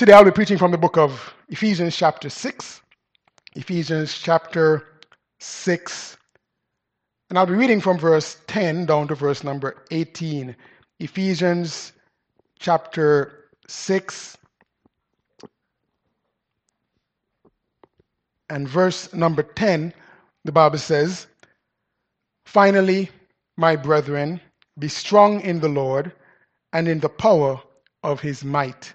Today I'll be preaching from the book of Ephesians, chapter 6. Ephesians, chapter 6. And I'll be reading from verse 10 down to verse number 18. Ephesians, chapter 6. And verse number 10, the Bible says, Finally, my brethren, be strong in the Lord and in the power of his might.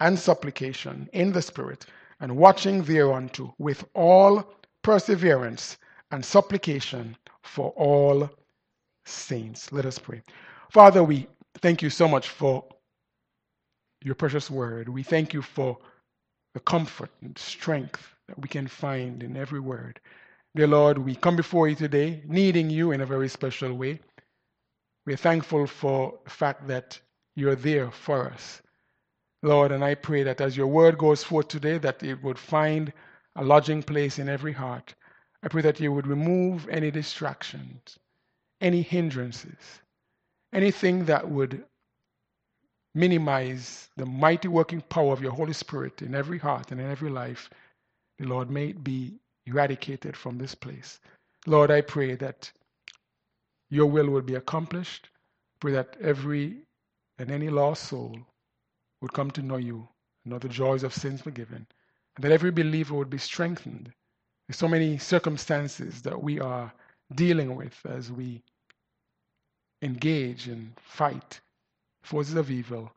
and supplication in the Spirit, and watching thereunto with all perseverance and supplication for all saints. Let us pray. Father, we thank you so much for your precious word. We thank you for the comfort and strength that we can find in every word. Dear Lord, we come before you today needing you in a very special way. We're thankful for the fact that you're there for us. Lord, and I pray that as your word goes forth today, that it would find a lodging place in every heart. I pray that you would remove any distractions, any hindrances, anything that would minimize the mighty working power of your Holy Spirit in every heart and in every life. The Lord, may it be eradicated from this place. Lord, I pray that your will will be accomplished. Pray that every and any lost soul would come to know you, know the joys of sins forgiven, and that every believer would be strengthened. There's so many circumstances that we are dealing with as we engage and fight forces of evil.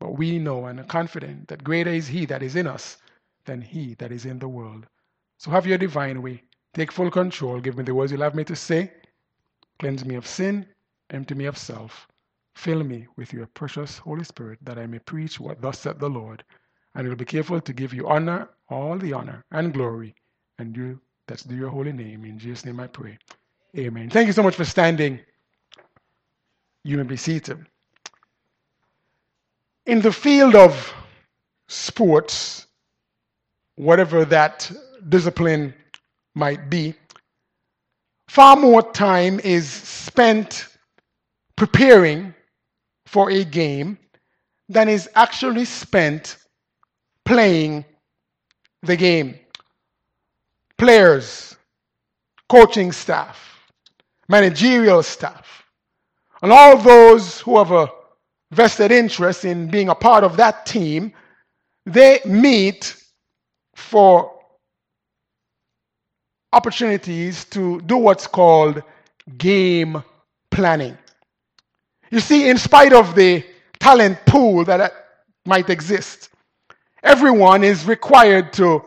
But we know and are confident that greater is He that is in us than He that is in the world. So have your divine way. Take full control. Give me the words you'll have me to say. Cleanse me of sin. Empty me of self. Fill me with your precious Holy Spirit that I may preach what thus said the Lord. And will be careful to give you honor, all the honor and glory, and you that's due your holy name. In Jesus' name I pray. Amen. Thank you so much for standing. You may be seated. In the field of sports, whatever that discipline might be, far more time is spent preparing for a game than is actually spent playing the game. Players, coaching staff, managerial staff, and all those who have a vested interest in being a part of that team, they meet for opportunities to do what's called game planning. You see, in spite of the talent pool that uh, might exist, everyone is required to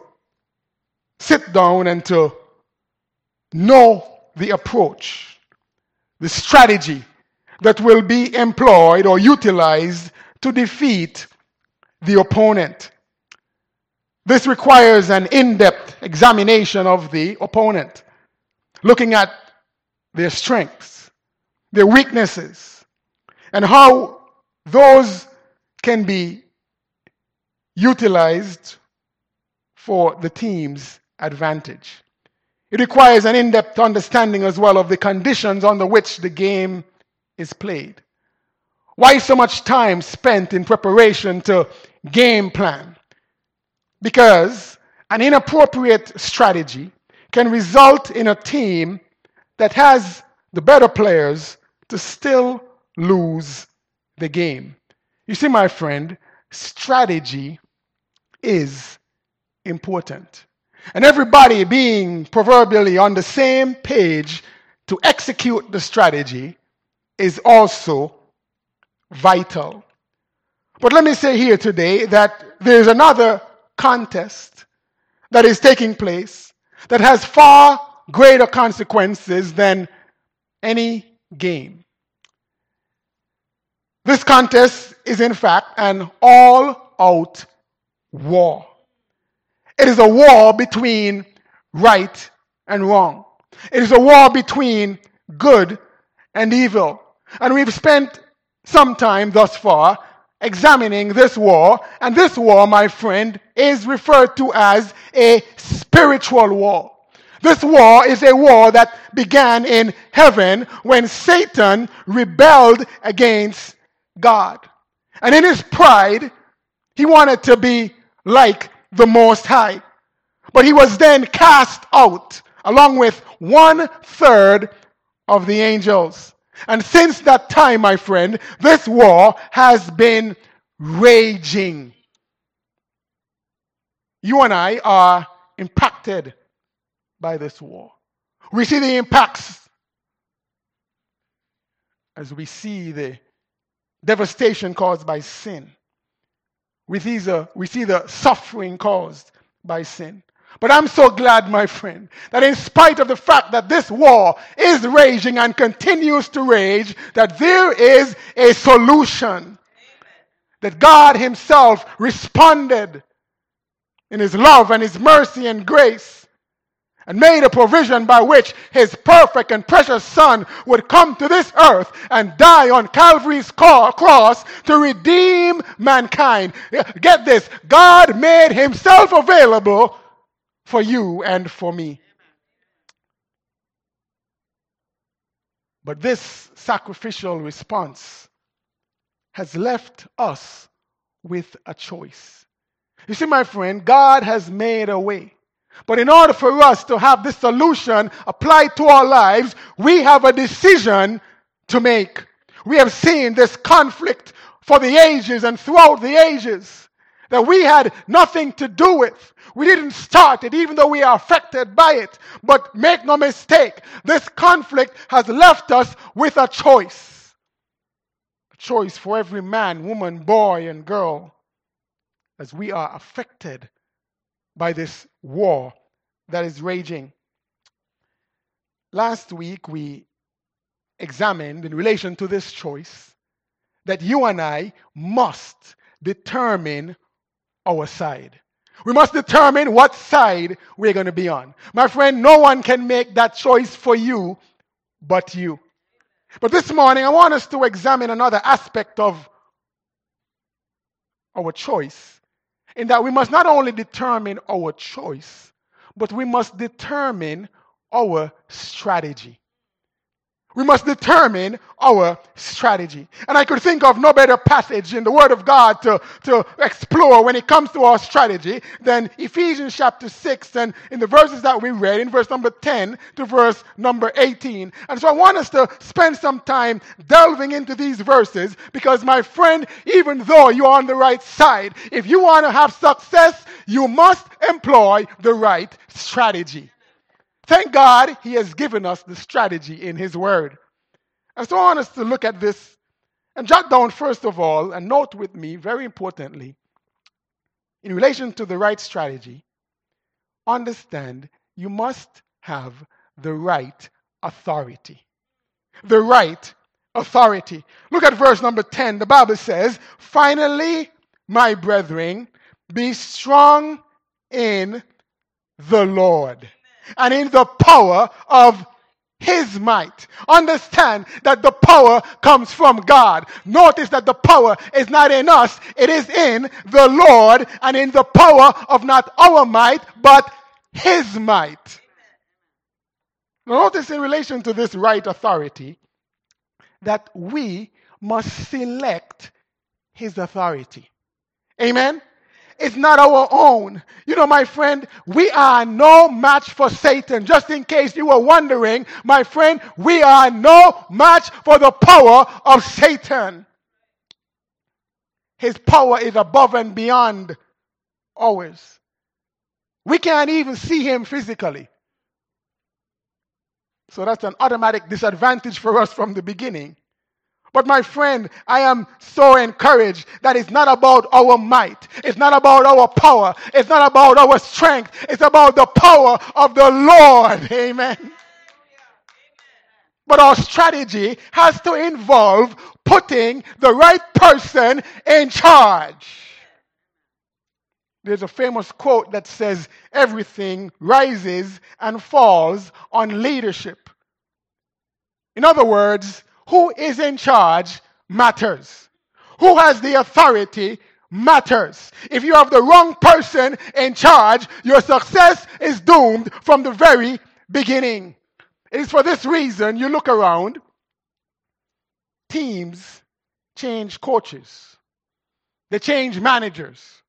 sit down and to know the approach, the strategy that will be employed or utilized to defeat the opponent. This requires an in depth examination of the opponent, looking at their strengths, their weaknesses, and how those can be utilized for the team's advantage. It requires an in depth understanding as well of the conditions under which the game is played. Why so much time spent in preparation to game plan? Because an inappropriate strategy can result in a team that has the better players to still lose the game. You see, my friend, strategy is important. And everybody being proverbially on the same page to execute the strategy is also vital. But let me say here today that there's another contest that is taking place that has far greater consequences than any game. This contest is, in fact, an all out war. It is a war between right and wrong. It is a war between good and evil. And we've spent some time thus far examining this war. And this war, my friend, is referred to as a spiritual war. This war is a war that began in heaven when Satan rebelled against God. And in his pride, he wanted to be like the Most High. But he was then cast out along with one third of the angels. And since that time, my friend, this war has been raging. You and I are impacted by this war. We see the impacts as we see the devastation caused by sin. We see the, we see the suffering caused by sin. But I'm so glad, my friend, that in spite of the fact that this war is raging and continues to rage, that there is a solution. Amen. That God Himself responded in His love and His mercy and grace and made a provision by which His perfect and precious Son would come to this earth and die on Calvary's cross to redeem mankind. Get this God made Himself available for you and for me. But this sacrificial response has left us with a choice. You see, my friend, God has made a way. But in order for us to have this solution applied to our lives, we have a decision to make. We have seen this conflict for the ages and throughout the ages that we had nothing to do with. We didn't start it, even though we are affected by it. But make no mistake, this conflict has left us with a choice. A choice for every man, woman, boy, and girl, as we are affected by this war that is raging. Last week, we examined in relation to this choice that you and I must determine our side. We must determine what side we're going to be on. My friend, no one can make that choice for you but you. But this morning, I want us to examine another aspect of our choice, in that we must not only determine our choice, but we must determine our strategy. We must determine our strategy. And I could think of no better passage in the Word of God to, to explore when it comes to our strategy than Ephesians chapter 6 and in the verses that we read, in verse number 10 to verse number 18. And so I want us to spend some time delving into these verses because, my friend, even though you're on the right side, if you want to have success, you must employ the right strategy. Thank God he has given us the strategy in his word. And so I want us to look at this and jot down, first of all, and note with me, very importantly, in relation to the right strategy, understand you must have the right authority. The right authority. Look at verse number 10. The Bible says, Finally, my brethren, be strong in the Lord and in the power of his might. Understand that the power comes from God. Notice that the power is not in us, it is in the Lord and in the power of not our might, but his might. Notice in relation to this right authority that we must select his authority. Amen? Is not our own. You know, my friend, we are no match for Satan. Just in case you were wondering, my friend, we are no match for the power of Satan. His power is above and beyond ours. We can't even see him physically. So that's an automatic disadvantage for us from the beginning. But my friend, I am so encouraged that it's not about our might. It's not about our power. It's not about our strength. It's about the power of the Lord. Amen. But our strategy has to involve putting the right person in charge. There's a famous quote that says, Everything rises and falls on leadership. In other words, who is in charge matters. Who has the authority matters. If you have the wrong person in charge, your success is doomed from the very beginning. It is for this reason you look around, teams change coaches, they change managers,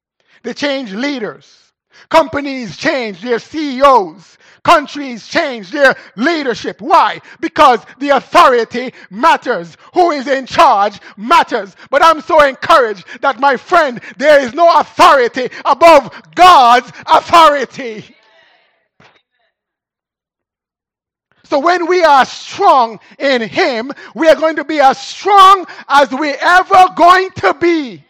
they change leaders. Companies change their CEOs. Countries change their leadership. Why? Because the authority matters. Who is in charge matters. But I'm so encouraged that, my friend, there is no authority above God's authority. So when we are strong in Him, we are going to be as strong as we ever going to be.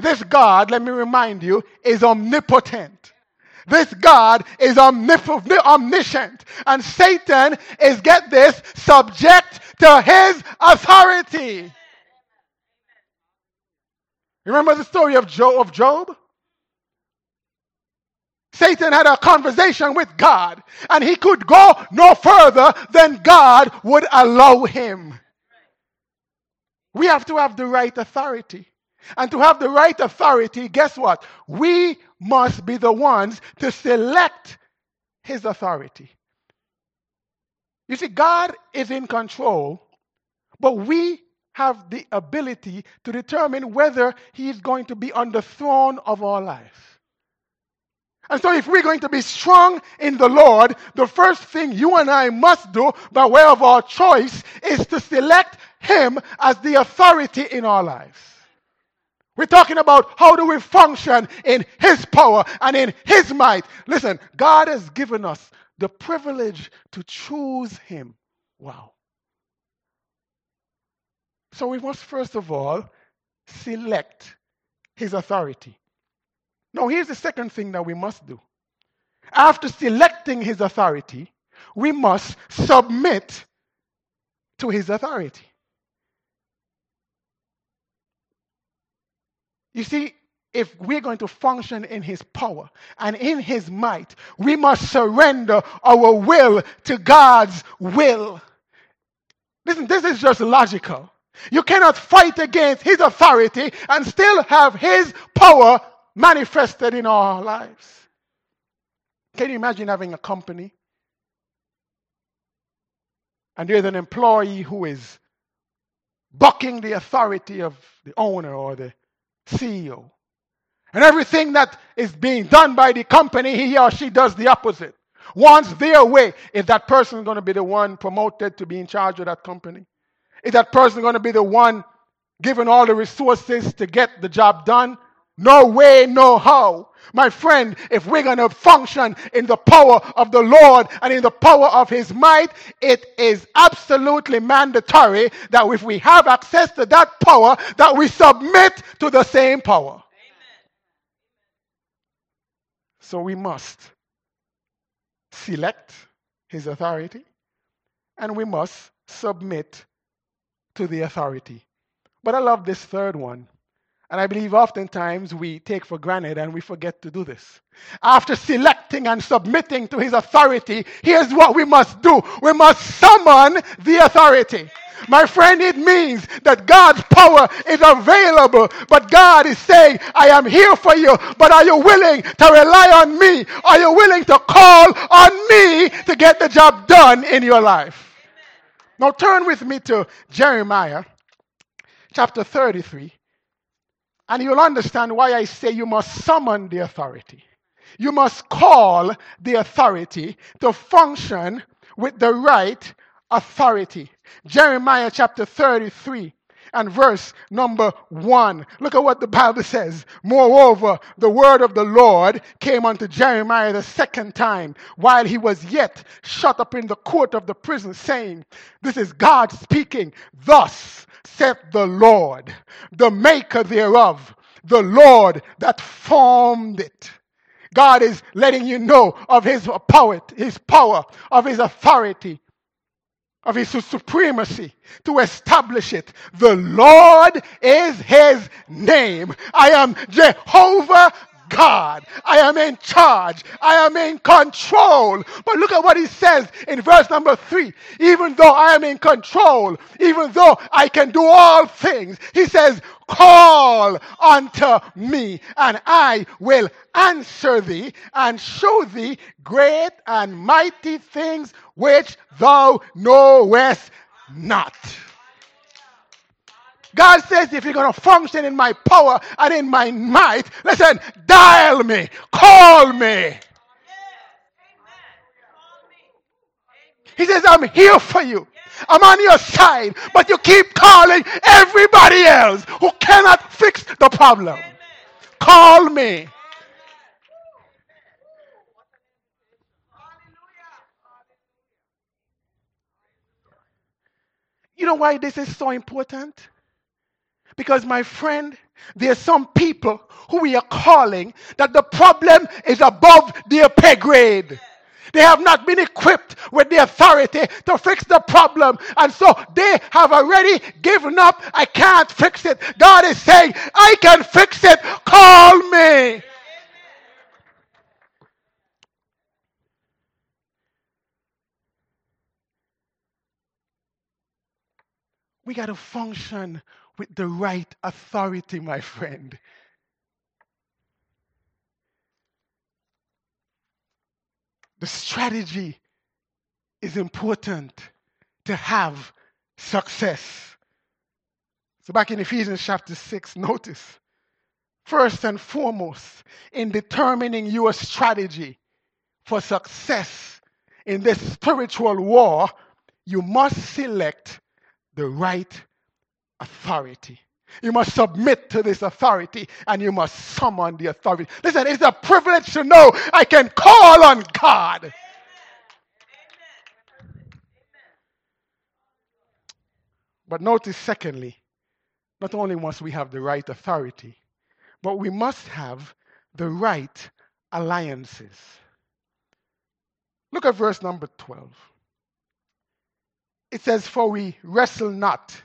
This God, let me remind you, is omnipotent. This God is omnip- omniscient. And Satan is, get this, subject to his authority. Remember the story of Job? Of Job? Satan had a conversation with God, and he could go no further than God would allow him. We have to have the right authority. And to have the right authority, guess what? We must be the ones to select his authority. You see, God is in control, but we have the ability to determine whether he is going to be on the throne of our life. And so, if we're going to be strong in the Lord, the first thing you and I must do by way of our choice is to select Him as the authority in our lives. We're talking about how do we function in His power and in His might. Listen, God has given us the privilege to choose Him. Wow. So we must first of all select His authority. Now, here's the second thing that we must do. After selecting His authority, we must submit to His authority. You see, if we're going to function in His power and in His might, we must surrender our will to God's will. Listen, this is just logical. You cannot fight against His authority and still have His power manifested in our lives. Can you imagine having a company and there's an employee who is bucking the authority of the owner or the CEO. And everything that is being done by the company, he or she does the opposite. Wants their way. Is that person going to be the one promoted to be in charge of that company? Is that person going to be the one given all the resources to get the job done? No way, no how. My friend, if we're going to function in the power of the Lord and in the power of His might, it is absolutely mandatory that if we have access to that power, that we submit to the same power. Amen. So we must select His authority and we must submit to the authority. But I love this third one and I believe oftentimes we take for granted and we forget to do this. After selecting and submitting to his authority, here's what we must do we must summon the authority. My friend, it means that God's power is available, but God is saying, I am here for you, but are you willing to rely on me? Are you willing to call on me to get the job done in your life? Now turn with me to Jeremiah chapter 33. And you'll understand why I say you must summon the authority. You must call the authority to function with the right authority. Jeremiah chapter 33 and verse number 1. Look at what the Bible says. Moreover, the word of the Lord came unto Jeremiah the second time while he was yet shut up in the court of the prison, saying, This is God speaking. Thus saith the Lord, the maker thereof, the Lord that formed it. God is letting you know of his power, his power, of his authority, of his supremacy to establish it. The Lord is his name. I am Jehovah God. I am in charge. I am in control. But look at what he says in verse number three. Even though I am in control, even though I can do all things, he says, call unto me and I will answer thee and show thee great and mighty things which thou knowest not. God says, if you're going to function in my power and in my might, listen, dial me, call me. He says, I'm here for you. I'm on your side, but you keep calling everybody else who cannot fix the problem. Call me. You know why this is so important? Because, my friend, there are some people who we are calling that the problem is above their pay grade. They have not been equipped with the authority to fix the problem. And so they have already given up. I can't fix it. God is saying, I can fix it. Call me. We got to function with the right authority, my friend. The strategy is important to have success. So, back in Ephesians chapter 6, notice first and foremost, in determining your strategy for success in this spiritual war, you must select the right authority. You must submit to this authority and you must summon the authority. Listen, it's a privilege to know I can call on God. But notice, secondly, not only must we have the right authority, but we must have the right alliances. Look at verse number 12. It says, For we wrestle not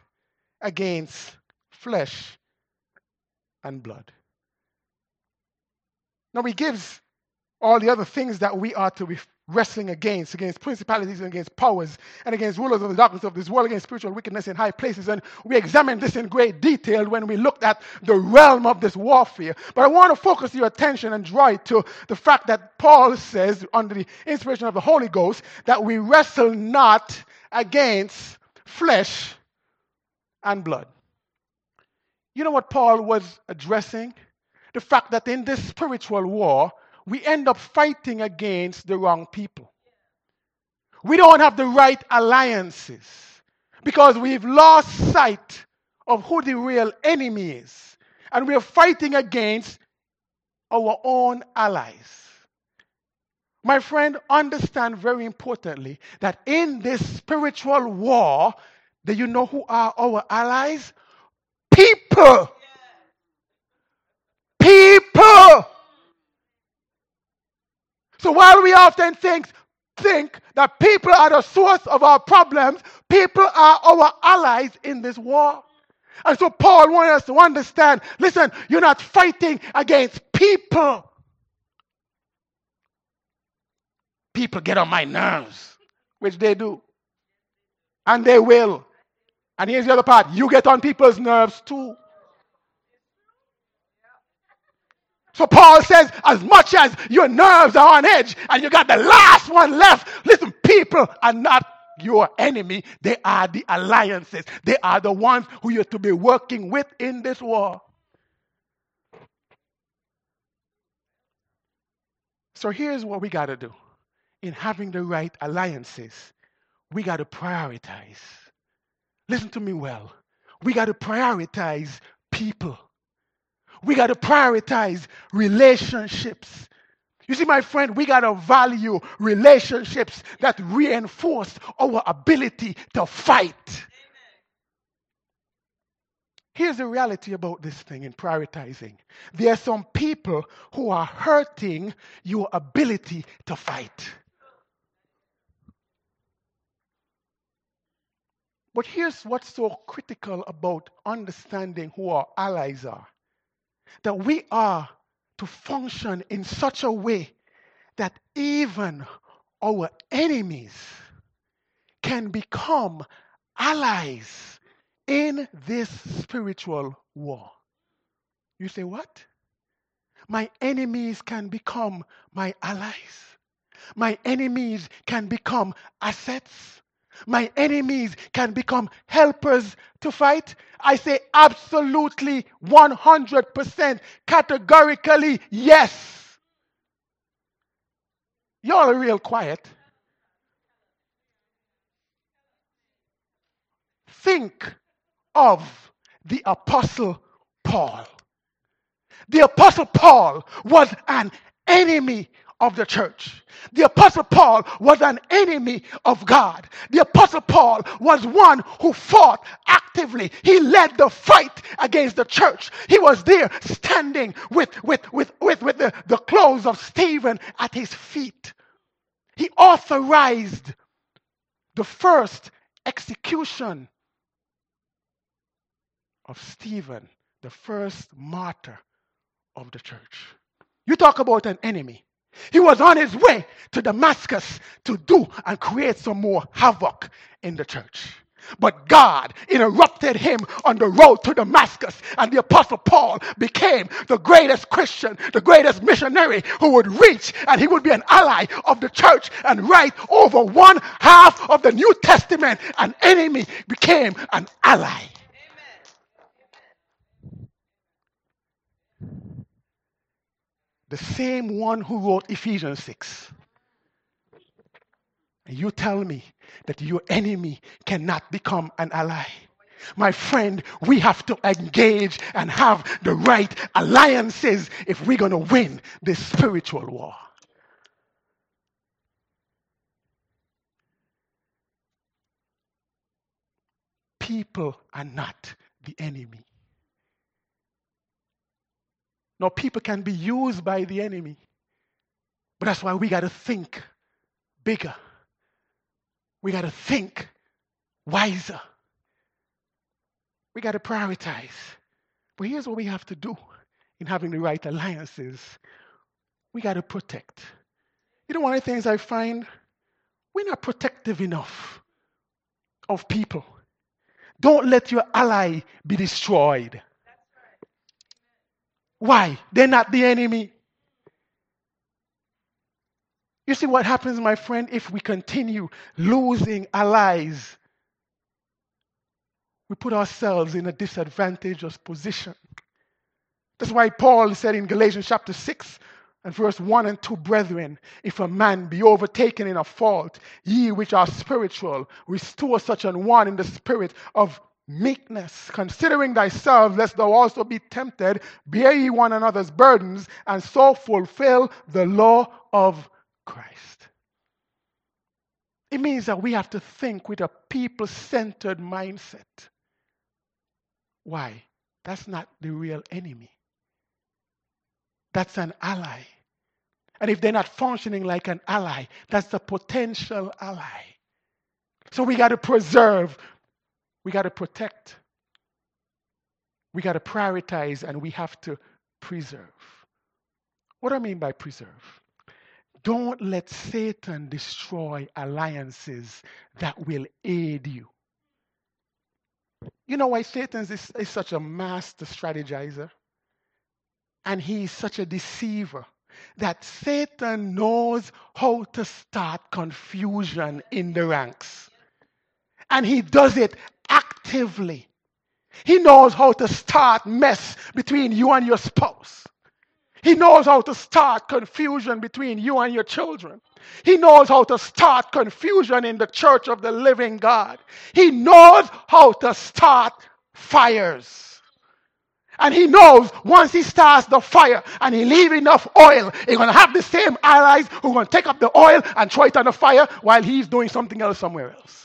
against flesh and blood. Now, he gives all the other things that we are to be wrestling against, against principalities and against powers and against rulers of the darkness of this world, against spiritual wickedness in high places. And we examined this in great detail when we looked at the realm of this warfare. But I want to focus your attention and draw it to the fact that Paul says, under the inspiration of the Holy Ghost, that we wrestle not against flesh and blood. You know what Paul was addressing? The fact that in this spiritual war, we end up fighting against the wrong people. We don't have the right alliances because we've lost sight of who the real enemy is. And we're fighting against our own allies. My friend, understand very importantly that in this spiritual war, do you know who are our allies? People. People. So while we often think, think that people are the source of our problems, people are our allies in this war. And so Paul wants us to understand listen, you're not fighting against people. people get on my nerves, which they do. And they will. And here's the other part you get on people's nerves too. So Paul says, as much as your nerves are on edge and you got the last one left, listen, people are not your enemy. They are the alliances. They are the ones who you're to be working with in this war. So here's what we got to do in having the right alliances, we got to prioritize. Listen to me well. we got to prioritize people. We got to prioritize relationships. You see, my friend, we got to value relationships that reinforce our ability to fight. Here's the reality about this thing in prioritizing there are some people who are hurting your ability to fight. But here's what's so critical about understanding who our allies are that we are to function in such a way that even our enemies can become allies in this spiritual war. You say, What? My enemies can become my allies. My enemies can become assets. My enemies can become helpers to fight? I say absolutely 100% categorically yes. Y'all are real quiet. Think of the Apostle Paul. The Apostle Paul was an enemy of the church. The Apostle Paul was an enemy of God. The Apostle Paul was one who fought actively. He led the fight against the church. He was there standing with, with, with, with, with the, the clothes of Stephen at his feet. He authorized the first execution of Stephen, the first martyr of the church. You talk about an enemy. He was on his way to Damascus to do and create some more havoc in the church. But God interrupted him on the road to Damascus, and the Apostle Paul became the greatest Christian, the greatest missionary who would reach, and he would be an ally of the church and write over one half of the New Testament. An enemy became an ally. The same one who wrote Ephesians 6. And you tell me that your enemy cannot become an ally. My friend, we have to engage and have the right alliances if we're going to win this spiritual war. People are not the enemy. No, people can be used by the enemy. But that's why we got to think bigger. We got to think wiser. We got to prioritize. But here's what we have to do in having the right alliances we got to protect. You know, one of the things I find, we're not protective enough of people. Don't let your ally be destroyed. Why? They're not the enemy. You see what happens, my friend, if we continue losing allies? We put ourselves in a disadvantageous position. That's why Paul said in Galatians chapter 6 and verse 1 and 2 Brethren, if a man be overtaken in a fault, ye which are spiritual, restore such an one in the spirit of meekness, considering thyself, lest thou also be tempted, bear ye one another's burdens, and so fulfill the law of Christ. It means that we have to think with a people centered mindset. Why? That's not the real enemy, that's an ally. And if they're not functioning like an ally, that's a potential ally. So we got to preserve we got to protect. We got to prioritize and we have to preserve. What do I mean by preserve? Don't let Satan destroy alliances that will aid you. You know why Satan is, is such a master strategizer? And he's such a deceiver that Satan knows how to start confusion in the ranks. And he does it actively. He knows how to start mess between you and your spouse. He knows how to start confusion between you and your children. He knows how to start confusion in the church of the living God. He knows how to start fires. And he knows once he starts the fire and he leave enough oil, he's going to have the same allies who are going to take up the oil and throw it on the fire while he's doing something else somewhere else.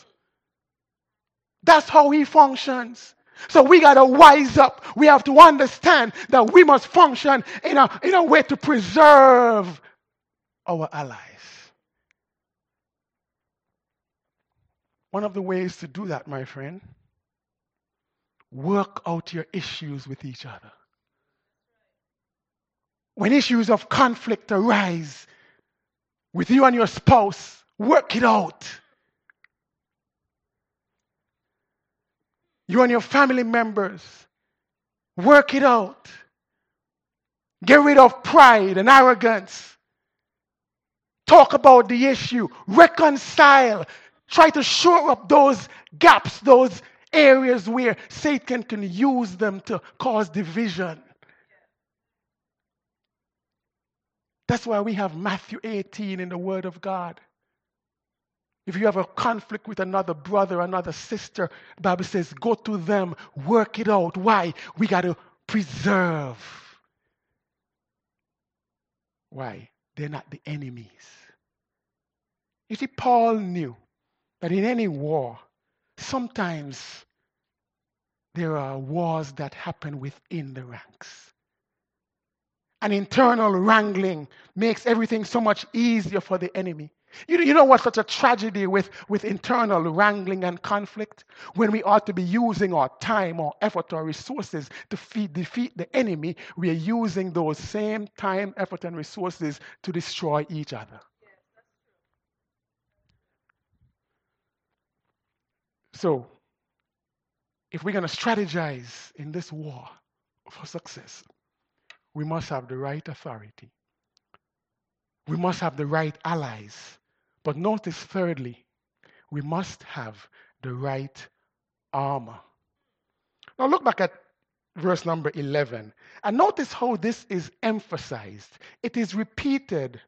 That's how he functions. So we got to wise up. We have to understand that we must function in a, in a way to preserve our allies. One of the ways to do that, my friend, work out your issues with each other. When issues of conflict arise with you and your spouse, work it out. You and your family members, work it out. Get rid of pride and arrogance. Talk about the issue. Reconcile. Try to shore up those gaps, those areas where Satan can use them to cause division. That's why we have Matthew 18 in the Word of God. If you have a conflict with another brother, another sister, Bible says, go to them, work it out. Why? We got to preserve. Why? They're not the enemies. You see, Paul knew that in any war, sometimes there are wars that happen within the ranks. An internal wrangling makes everything so much easier for the enemy. You, you know what's such a tragedy with, with internal wrangling and conflict? When we ought to be using our time or effort or resources to feed, defeat the enemy, we are using those same time, effort, and resources to destroy each other. So, if we're going to strategize in this war for success, we must have the right authority. We must have the right allies. But notice, thirdly, we must have the right armor. Now, look back at verse number 11 and notice how this is emphasized. It is repeated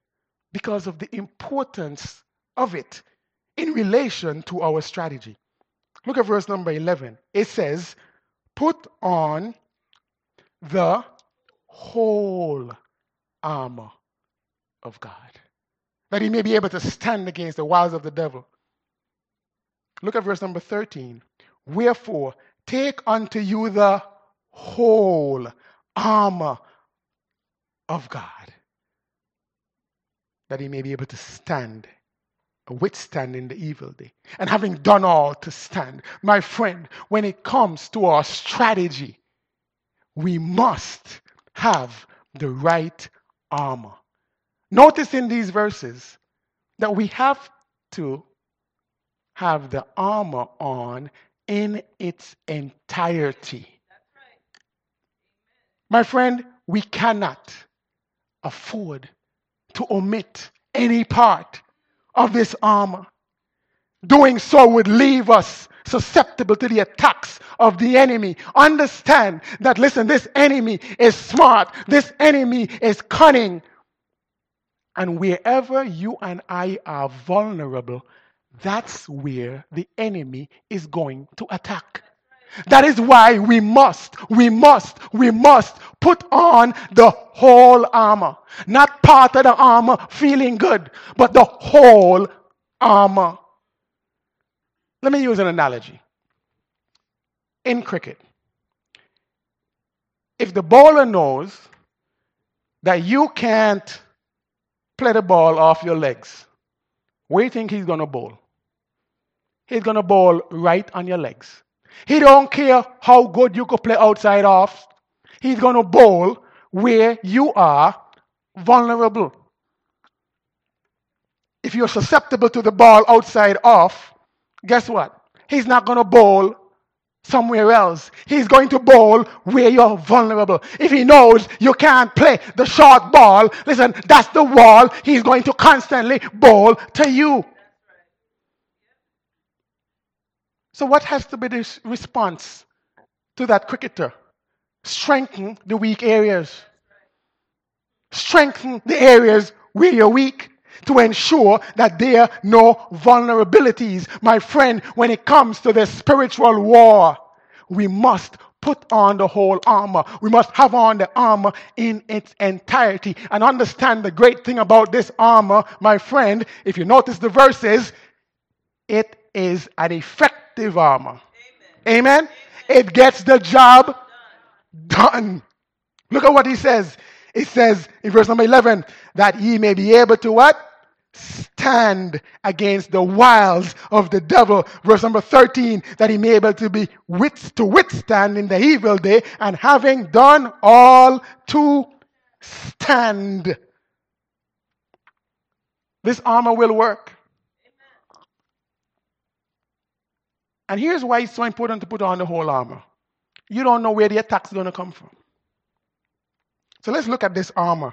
because of the importance of it in relation to our strategy. Look at verse number 11. It says, Put on the whole armor of God, that he may be able to stand against the wiles of the devil. Look at verse number 13. Wherefore, take unto you the whole armor of God, that he may be able to stand withstanding the evil day and having done all to stand. My friend, when it comes to our strategy, we must have the right armor. Notice in these verses that we have to have the armor on in its entirety. My friend, we cannot afford to omit any part of this armor. Doing so would leave us susceptible to the attacks of the enemy. Understand that, listen, this enemy is smart, this enemy is cunning. And wherever you and I are vulnerable, that's where the enemy is going to attack. That is why we must, we must, we must put on the whole armor. Not part of the armor feeling good, but the whole armor. Let me use an analogy. In cricket, if the bowler knows that you can't play the ball off your legs, where do you think he's going to bowl? He's going to bowl right on your legs. He don't care how good you could play outside off. He's going to bowl where you are vulnerable. If you're susceptible to the ball outside off, guess what? He's not going to bowl somewhere else. He's going to bowl where you're vulnerable. If he knows you can't play the short ball, listen, that's the wall he's going to constantly bowl to you. So, what has to be the response to that cricketer? Strengthen the weak areas. Strengthen the areas where you're weak to ensure that there are no vulnerabilities. My friend, when it comes to the spiritual war, we must put on the whole armor. We must have on the armor in its entirety and understand the great thing about this armor, my friend. If you notice the verses, it is an effective armor. Amen. Amen. It gets the job done. Look at what he says. It says in verse number 11 that ye may be able to what? stand against the wiles of the devil. Verse number 13, that he may be able to be with, to withstand in the evil day, and having done all to stand. This armor will work. And here's why it's so important to put on the whole armor. You don't know where the attack's going to come from. So let's look at this armor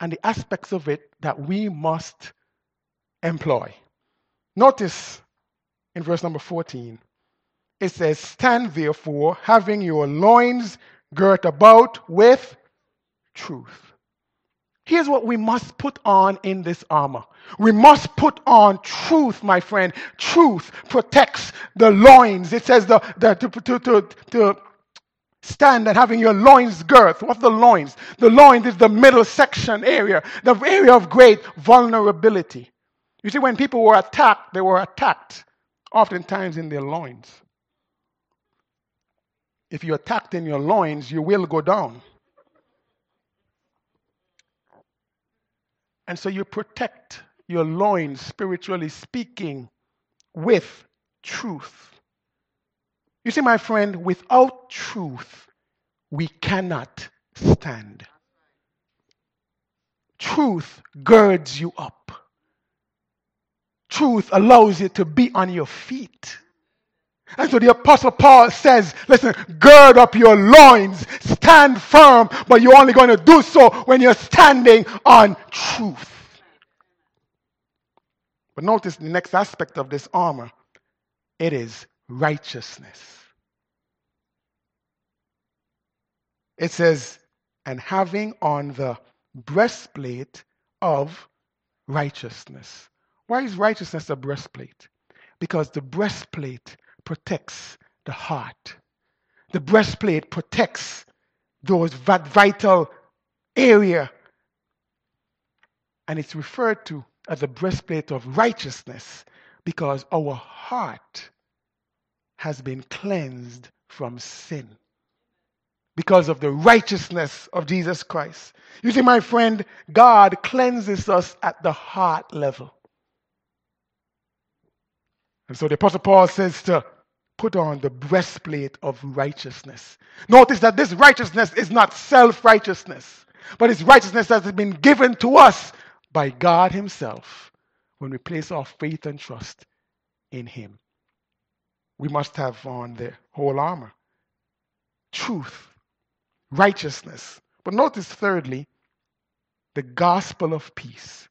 and the aspects of it that we must employ. Notice in verse number 14, it says, Stand therefore, having your loins girt about with truth. Here's what we must put on in this armor. We must put on truth, my friend. Truth protects the loins. It says the, the to, to, to, to stand and having your loins girth. What's the loins? The loins is the middle section area, the area of great vulnerability. You see, when people were attacked, they were attacked oftentimes in their loins. If you're attacked in your loins, you will go down. And so you protect your loins, spiritually speaking, with truth. You see, my friend, without truth, we cannot stand. Truth girds you up truth allows you to be on your feet. And so the Apostle Paul says, listen, gird up your loins, stand firm, but you're only going to do so when you're standing on truth. But notice the next aspect of this armor it is righteousness. It says, and having on the breastplate of righteousness. Why is righteousness a breastplate? Because the breastplate protects the heart. The breastplate protects those vital area. And it's referred to as the breastplate of righteousness because our heart has been cleansed from sin because of the righteousness of Jesus Christ. You see, my friend, God cleanses us at the heart level. And so the Apostle Paul says to put on the breastplate of righteousness. Notice that this righteousness is not self righteousness, but it's righteousness that has been given to us by God Himself when we place our faith and trust in Him. We must have on the whole armor truth, righteousness. But notice, thirdly, the gospel of peace.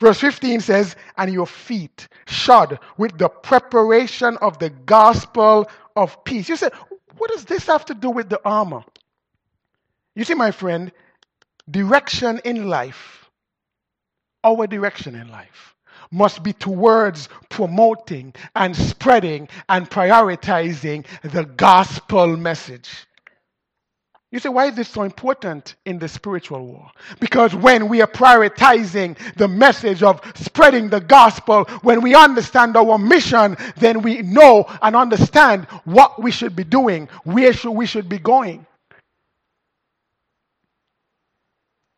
Verse 15 says, And your feet shod with the preparation of the gospel of peace. You say, What does this have to do with the armor? You see, my friend, direction in life, our direction in life, must be towards promoting and spreading and prioritizing the gospel message. You say, why is this so important in the spiritual war? Because when we are prioritizing the message of spreading the gospel, when we understand our mission, then we know and understand what we should be doing, where should we should be going.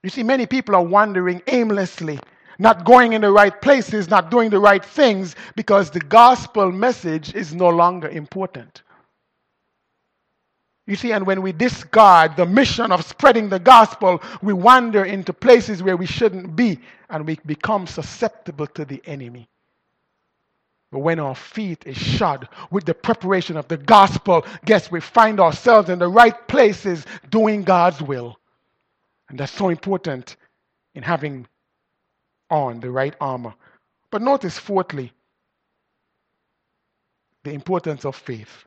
You see, many people are wandering aimlessly, not going in the right places, not doing the right things, because the gospel message is no longer important. You see, and when we discard the mission of spreading the gospel, we wander into places where we shouldn't be and we become susceptible to the enemy. But when our feet is shod with the preparation of the gospel, guess we find ourselves in the right places doing God's will. And that's so important in having on the right armor. But notice, fourthly, the importance of faith.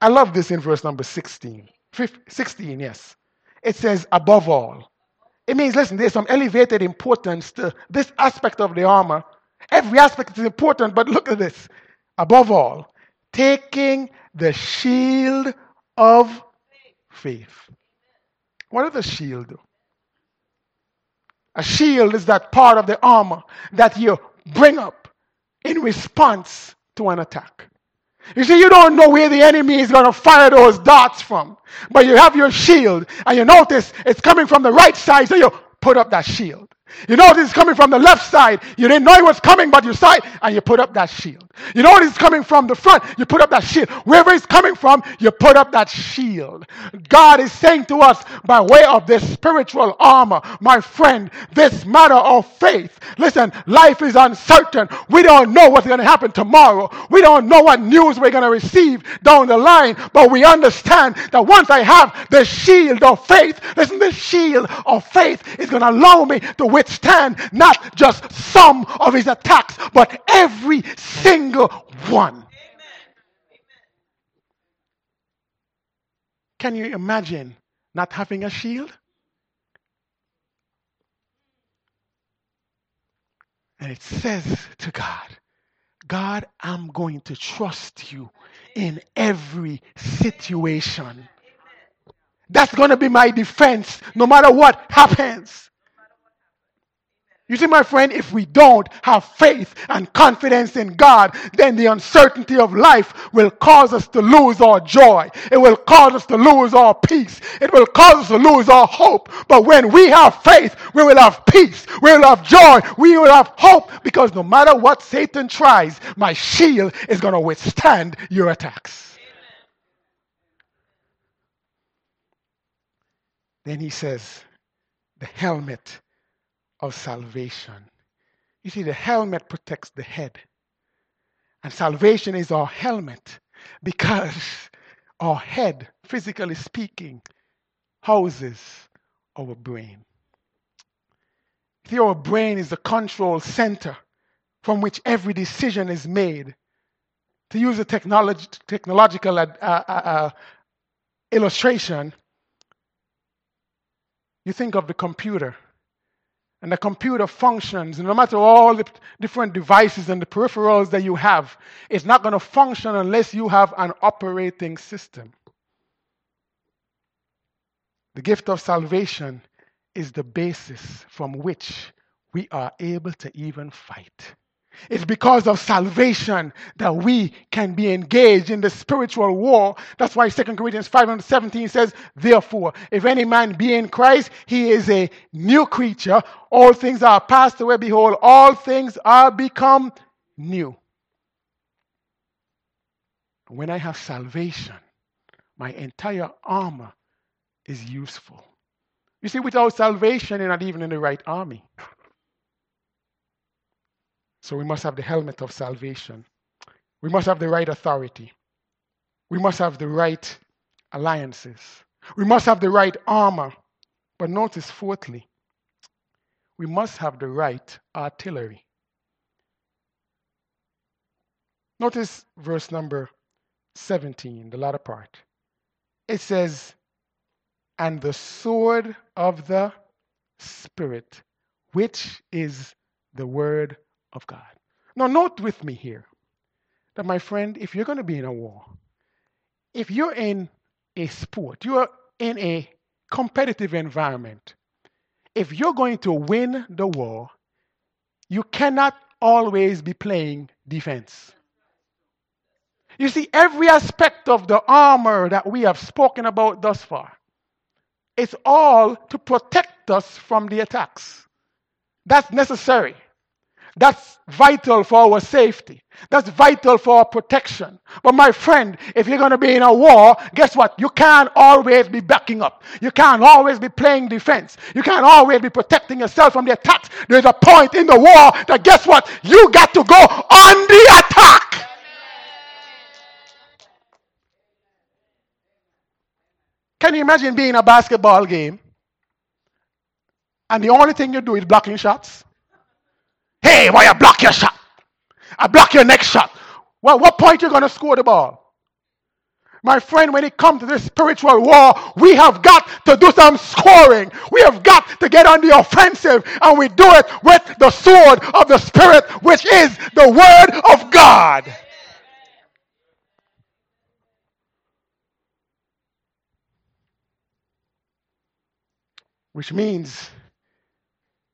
I love this in verse number 16. 16, yes. It says, above all. It means, listen, there's some elevated importance to this aspect of the armor. Every aspect is important, but look at this. Above all, taking the shield of faith. What does the shield do? A shield is that part of the armor that you bring up in response to an attack. You see, you don't know where the enemy is going to fire those darts from, but you have your shield, and you notice it's coming from the right side, so you put up that shield. You this is coming from the left side. You didn't know it was coming, but you saw it and you put up that shield. You know what he's coming from the front. You put up that shield. Wherever he's coming from, you put up that shield. God is saying to us by way of this spiritual armor, my friend, this matter of faith. Listen, life is uncertain. We don't know what's going to happen tomorrow. We don't know what news we're going to receive down the line, but we understand that once I have the shield of faith, listen, the shield of faith is going to allow me to withstand not just some of his attacks, but every single one. Can you imagine not having a shield? And it says to God, God, I'm going to trust you in every situation. That's going to be my defense no matter what happens. You see, my friend, if we don't have faith and confidence in God, then the uncertainty of life will cause us to lose our joy. It will cause us to lose our peace. It will cause us to lose our hope. But when we have faith, we will have peace. We will have joy. We will have hope because no matter what Satan tries, my shield is going to withstand your attacks. Then he says, the helmet of salvation. You see, the helmet protects the head. And salvation is our helmet because our head, physically speaking, houses our brain. See, our brain is the control center from which every decision is made. To use a technolog- technological uh, uh, uh, illustration, you think of the computer and the computer functions, no matter all the different devices and the peripherals that you have, it's not going to function unless you have an operating system. The gift of salvation is the basis from which we are able to even fight. It's because of salvation that we can be engaged in the spiritual war. That's why 2 Corinthians 5 and 17 says, Therefore, if any man be in Christ, he is a new creature. All things are passed away. Behold, all things are become new. When I have salvation, my entire armor is useful. You see, without salvation, you're not even in the right army. So we must have the helmet of salvation. We must have the right authority. We must have the right alliances. We must have the right armor. But notice, fourthly, we must have the right artillery. Notice verse number 17, the latter part. It says, And the sword of the Spirit, which is the word of God. Now, note with me here that, my friend, if you're going to be in a war, if you're in a sport, you're in a competitive environment, if you're going to win the war, you cannot always be playing defense. You see, every aspect of the armor that we have spoken about thus far, it's all to protect us from the attacks. That's necessary. That's vital for our safety. That's vital for our protection. But my friend, if you're going to be in a war, guess what? You can't always be backing up. You can't always be playing defense. You can't always be protecting yourself from the attacks. There's a point in the war that guess what? You got to go on the attack. Can you imagine being in a basketball game and the only thing you do is blocking shots? Hey, why I block your shot? I block your next shot. Well, what point are you going to score the ball? My friend, when it comes to this spiritual war, we have got to do some scoring. We have got to get on the offensive, and we do it with the sword of the Spirit, which is the Word of God. Which means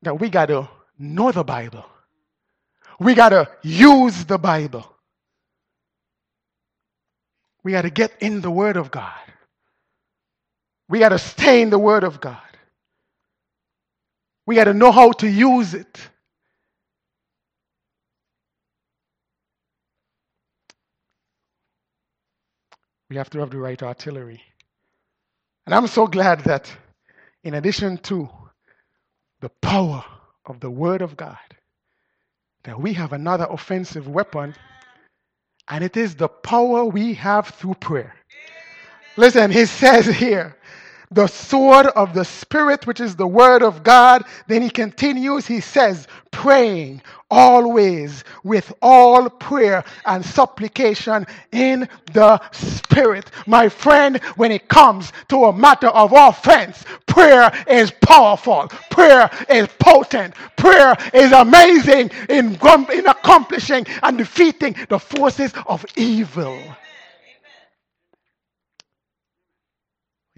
that we got to know the Bible. We got to use the Bible. We got to get in the Word of God. We got to stay in the Word of God. We got to know how to use it. We have to have the right artillery. And I'm so glad that, in addition to the power of the Word of God, that we have another offensive weapon, and it is the power we have through prayer. Listen, he says here, the sword of the Spirit, which is the Word of God. Then he continues, he says, praying always with all prayer and supplication in the Spirit. My friend, when it comes to a matter of offense, prayer is powerful. Prayer is potent. Prayer is amazing in, in accomplishing and defeating the forces of evil.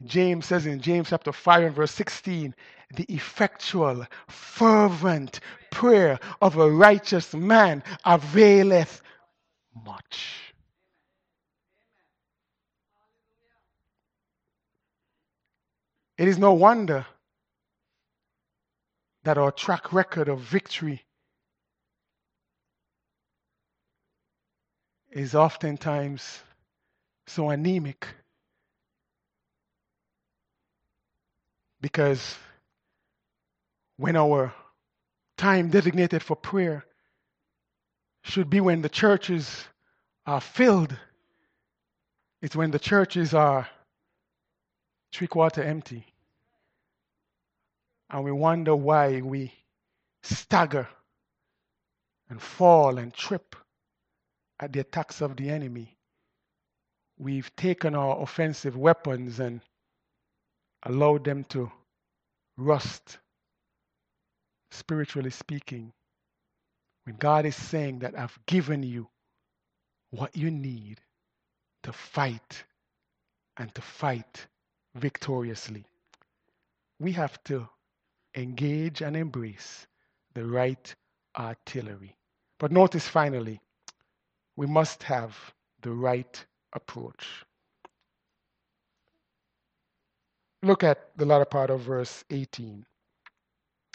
James says in James chapter 5 and verse 16, the effectual, fervent prayer of a righteous man availeth much. It is no wonder that our track record of victory is oftentimes so anemic. Because when our time designated for prayer should be when the churches are filled, it's when the churches are three quarter empty. And we wonder why we stagger and fall and trip at the attacks of the enemy. We've taken our offensive weapons and allowed them to rust, spiritually speaking. When God is saying that I've given you what you need to fight and to fight victoriously, we have to engage and embrace the right artillery. But notice finally, we must have the right approach. Look at the latter part of verse 18.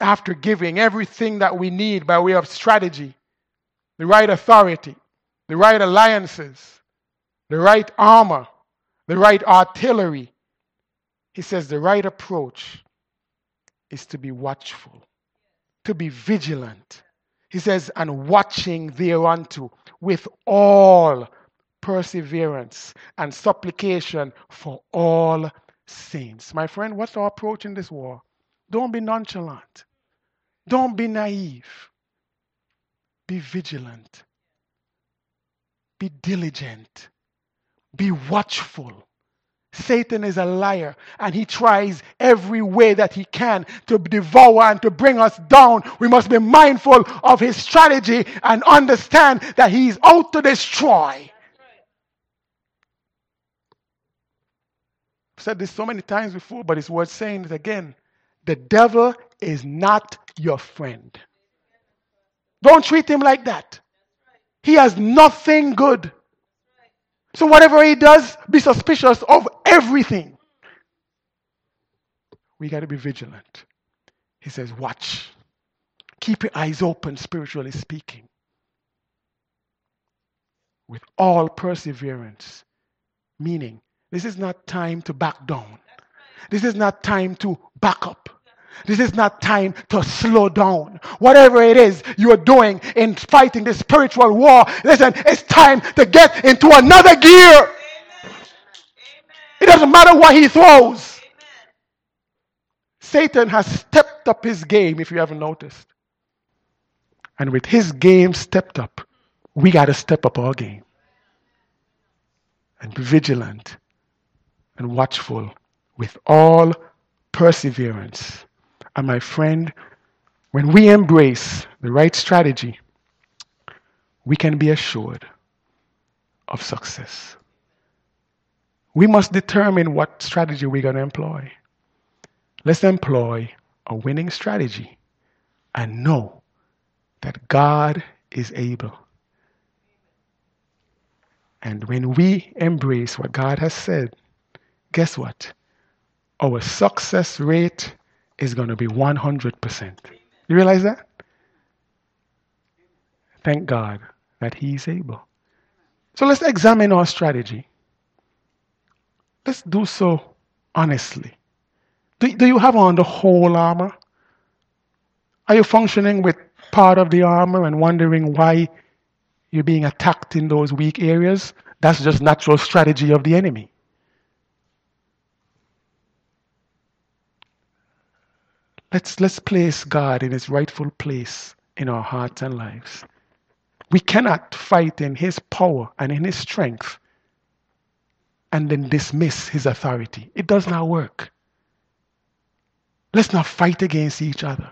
After giving everything that we need by way of strategy, the right authority, the right alliances, the right armor, the right artillery, he says the right approach is to be watchful, to be vigilant. He says, and watching thereunto with all perseverance and supplication for all saints. My friend, what's our approach in this war? Don't be nonchalant. Don't be naive. Be vigilant. Be diligent. Be watchful. Satan is a liar and he tries every way that he can to devour and to bring us down. We must be mindful of his strategy and understand that he's out to destroy. I've said this so many times before, but it's worth saying it again. The devil is not your friend. Don't treat him like that. He has nothing good. So, whatever he does, be suspicious of everything. We got to be vigilant. He says, Watch. Keep your eyes open, spiritually speaking. With all perseverance. Meaning, this is not time to back down. This is not time to back up. This is not time to slow down. Whatever it is you are doing in fighting this spiritual war, listen, it's time to get into another gear. It doesn't matter what he throws. Satan has stepped up his game, if you haven't noticed. And with his game stepped up, we got to step up our game and be vigilant and watchful with all perseverance. And my friend, when we embrace the right strategy, we can be assured of success. We must determine what strategy we're going to employ. Let's employ a winning strategy and know that God is able. And when we embrace what God has said, guess what? Our success rate is going to be 100%. You realize that? Thank God that He's able. So let's examine our strategy. Let's do so honestly. Do, do you have on the whole armor? Are you functioning with part of the armor and wondering why you're being attacked in those weak areas? That's just natural strategy of the enemy. Let's, let's place God in his rightful place in our hearts and lives. We cannot fight in his power and in his strength and then dismiss his authority. It does not work. Let's not fight against each other.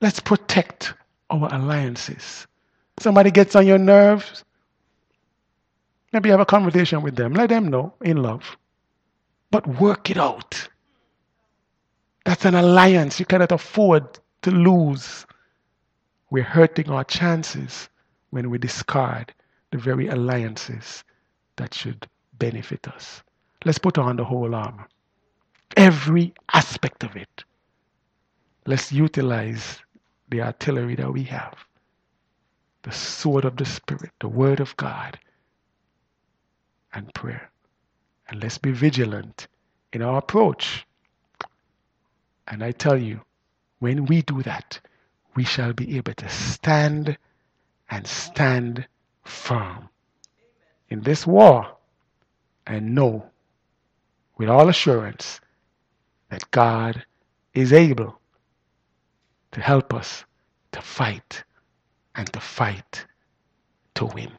Let's protect our alliances. Somebody gets on your nerves, maybe have a conversation with them. Let them know in love. But work it out. That's an alliance you cannot afford to lose. We're hurting our chances when we discard the very alliances that should benefit us. Let's put on the whole armor. Every aspect of it. Let's utilize the artillery that we have the sword of the Spirit, the Word of God, and prayer. And let's be vigilant in our approach. And I tell you, when we do that, we shall be able to stand and stand firm in this war and know with all assurance that God is able to help us to fight and to fight to win.